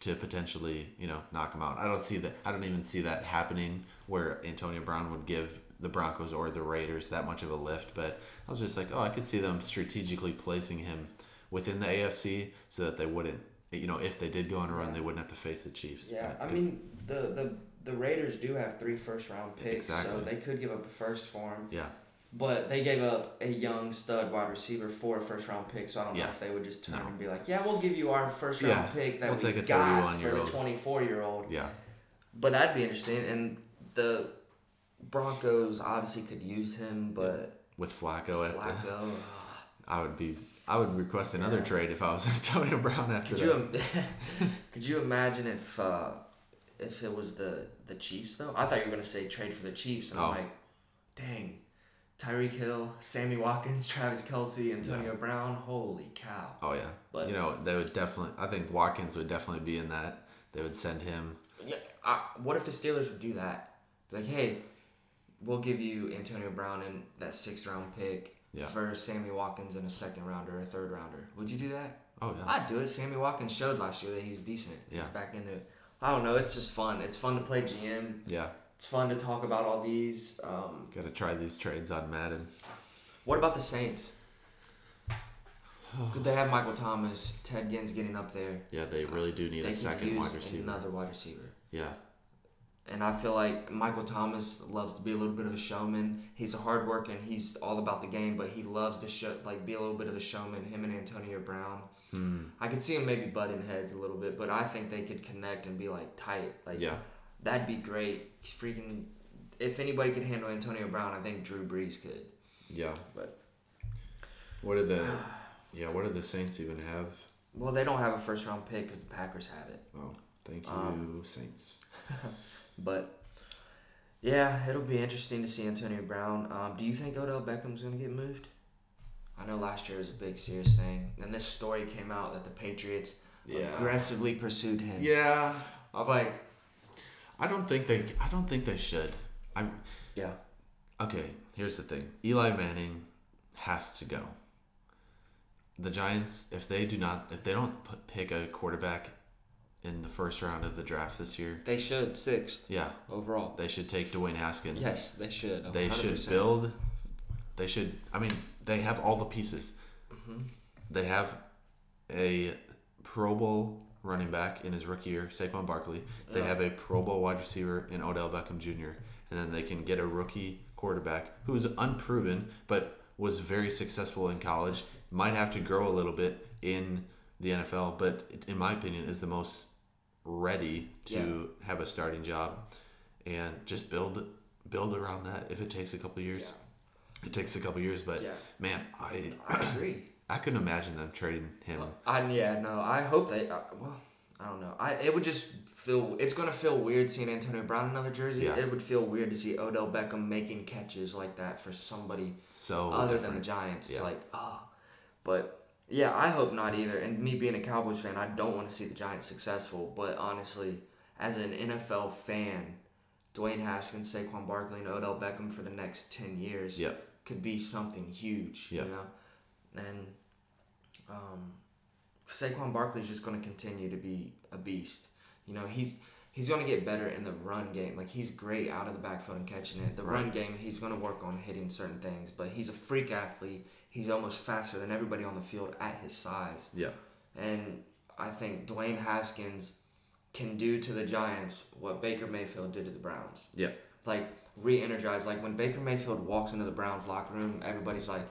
to potentially, you know, knock them out. I don't see that. I don't even see that happening where Antonio Brown would give the Broncos or the Raiders that much of a lift. But I was just like, oh, I could see them strategically placing him within the AFC so that they wouldn't, you know, if they did go on a run, Yeah. they wouldn't have to face the Chiefs. Yeah, uh, I 'Cause- mean the the the Raiders do have three first round picks, so they could give up a first for him. yeah. But they gave up a young stud wide receiver for a first round pick, so I don't know if they would just turn No. and be like, "Yeah, we'll give you our first round Yeah, pick that we'll we take a got for 31-year-old." the twenty four year old." Yeah. But that'd be interesting, and the Broncos obviously could use him, but With Flacco at the, Flacco. I would be I would request another Yeah. trade if I was Antonio Brown after Could that. you could you imagine if uh, if it was the the Chiefs though? I thought you were gonna say trade for the Chiefs, and Oh. I'm like, dang, Tyreek Hill, Sammy Watkins, Travis Kelce, Antonio Brown. Holy cow! Oh yeah. But- you know, they would definitely. I think Watkins would definitely be in that. They would send him. Yeah, I, what if the Steelers would do that? Like, hey, we'll give you Antonio Brown and that sixth round pick Yeah. for Sammy Watkins and a second rounder or a third rounder. Would you do that? Oh yeah. I'd do it. Sammy Watkins showed last year that he was decent. Yeah. He's back into it. I don't know. It's just fun. It's fun to play GM. Yeah. It's fun to talk about all these. Um, Got to try these trades on Madden. what about the Saints? Could they have Michael Thomas, Ted Ginn's getting up there? Yeah, they really do need a second wide receiver. another wide receiver. Yeah. And I feel like Michael Thomas loves to be a little bit of a showman. He's a hard worker and he's all about the game, but he loves to show like be a little bit of a showman. Him and Antonio Brown. Hmm. I could see him maybe butting heads a little bit, but I think they could connect and be like tight. Like Yeah. that'd be great. He's freaking. If anybody could handle Antonio Brown, I think Drew Brees could. Yeah. But What do the Yeah, what do the Saints even have? well, they don't have a first round pick because the Packers have it. Oh, thank you, Um, Saints. But yeah, it'll be interesting to see Antonio Brown. Um, do you think Odell Beckham's gonna get moved? I know last year was a big serious thing, and this story came out that the Patriots Yeah. aggressively pursued him. Yeah. I'm like, I don't think they I don't think they should. I'm. yeah, Okay, here's the thing. Eli Manning has to go. The Giants, if they do not, if they don't put, pick a quarterback in the first round of the draft this year, they should sixth yeah, overall. they should take Dwayne Haskins. Yes, they should. They should build. They should. I mean, they have all the pieces. Mhm. They have a Pro Bowl running back in his rookie year, Saquon Barkley. They Yeah. have a Pro Bowl wide receiver in Odell Beckham Jr. And then they can get a rookie quarterback who is unproven but was very successful in college. Might have to grow a little bit in the NFL, but in my opinion, is the most ready to have a starting job and just build build around that. If it takes a couple years, it takes a couple years. But Yeah, man, I I agree. I couldn't imagine them trading him. I yeah no. I hope they. Uh, well, I don't know. I it would just feel. It's gonna feel weird seeing Antonio Brown in another jersey. Yeah. It would feel weird to see Odell Beckham making catches like that for somebody So other than the different. Giants. It's like oh, but yeah, I hope not either. And me being a Cowboys fan, I don't want to see the Giants successful. But honestly, as an NFL fan, Dwayne Haskins, Saquon Barkley, and Odell Beckham for the next ten years Yeah. could be something huge. Yeah. You know, and um, Saquon Barkley's just going to continue to be a beast. You know, he's he's going to get better in the run game. Like he's great out of the backfield and catching it. The run game, he's going to work on hitting certain things, but he's a freak athlete. He's almost faster than everybody on the field at his size. Yeah. And I think Dwayne Haskins can do to the Giants what Baker Mayfield did to the Browns. Yeah. Like re-energize. Like when Baker Mayfield walks into the Browns locker room, everybody's like,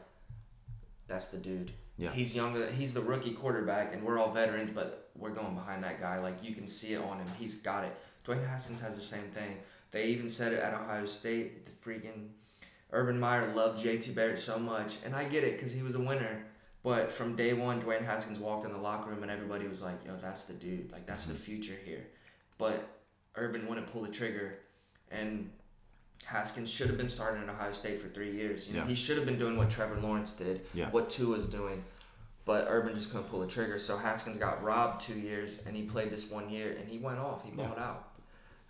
"That's the dude." Yeah. He's younger. He's the rookie quarterback, and we're all veterans, but we're going behind that guy. Like you can see it on him. He's got it. Dwayne Haskins has the same thing. They even said it at Ohio State. The freaking Urban Meyer loved J.T. Barrett so much, and I get it because he was a winner. But from day one, Dwayne Haskins walked in the locker room, and everybody was like, "Yo, that's the dude. Like that's the mm-hmm. future here." But Urban wouldn't pull the trigger, and Haskins should have been starting at Ohio State for three years. You know, Yeah. he should have been doing what Trevor Lawrence did, Yeah. what Tua's doing. But Urban just couldn't pull the trigger. So Haskins got robbed two years, and he played this one year, and he went off. He Yeah. balled out.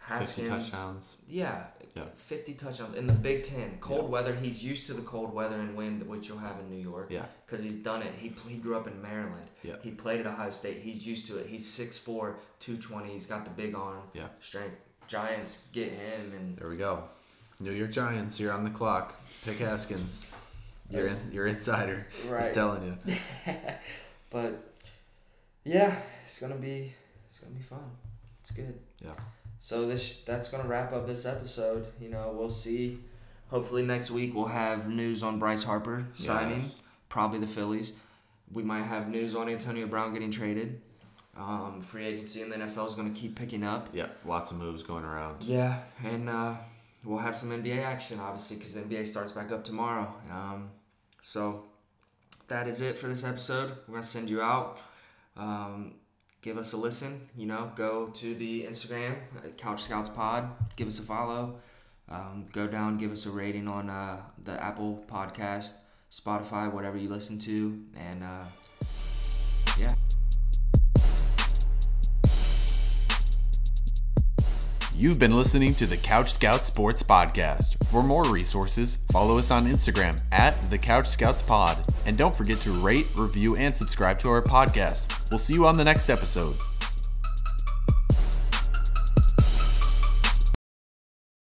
Haskins, touchdowns. yeah, Yeah. 50 touchdowns in the Big Ten. Cold Yeah. weather. He's used to the cold weather and wind, which you'll have in New York. Yeah. Because he's done it. He, he grew up in Maryland. Yeah. He played at Ohio State. He's used to it. He's 6'4", 220. He's got the big arm. Yeah. Strength. Giants get him, and There we go. New York Giants, you're on the clock. Pick Haskins. You're in, you're insider. He's telling you. but yeah, it's gonna be it's gonna be fun. It's good. Yeah. So this that's gonna wrap up this episode. You know, we'll see. Hopefully next week we'll have news on Bryce Harper signing. Yes. Probably the Phillies. We might have news on Antonio Brown getting traded. Um, free agency in the NFL is gonna keep picking up. Yeah, lots of moves going around. Yeah, and uh, we'll have some NBA action, obviously, because NBA starts back up tomorrow. Um, so that is it for this episode. We're gonna send you out. Um, give us a listen. You know, go to the Instagram Couch Scouts Pod. Give us a follow. um, go down, give us a rating on uh, the Apple Podcast, Spotify, whatever you listen to, and uh, You've been listening to the Couch Scout Sports Podcast. For more resources, follow us on Instagram at the Couch Scouts Pod. And don't forget to rate, review, and subscribe to our podcast. We'll see you on the next episode.